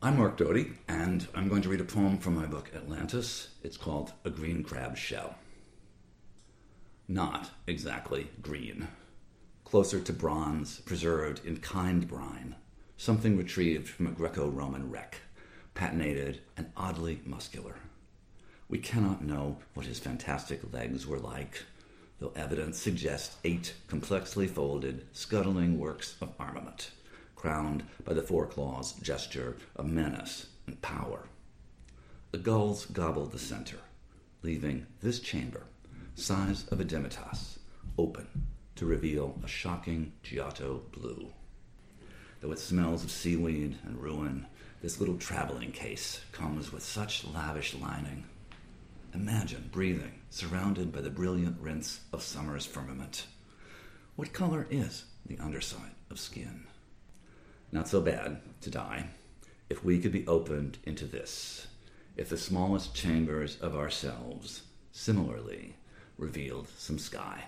I'm Mark Doty, and I'm going to read a poem from my book Atlantis. It's called A Green Crab's Shell. Not exactly green. Closer to bronze, preserved in kind brine, something retrieved from a Greco Roman wreck, patinated and oddly muscular. We cannot know what his fantastic legs were like, though evidence suggests eight complexly folded, scuttling works of armament crowned by the four claws gesture of menace and power. The gulls gobbled the center, leaving this chamber, size of a demitasse, open to reveal a shocking Giotto blue. Though it smells of seaweed and ruin, this little traveling case comes with such lavish lining. Imagine breathing, surrounded by the brilliant rinse of summer's firmament. What color is the underside of skin? Not so bad to die, if we could be opened into this, if the smallest chambers of ourselves similarly revealed some sky.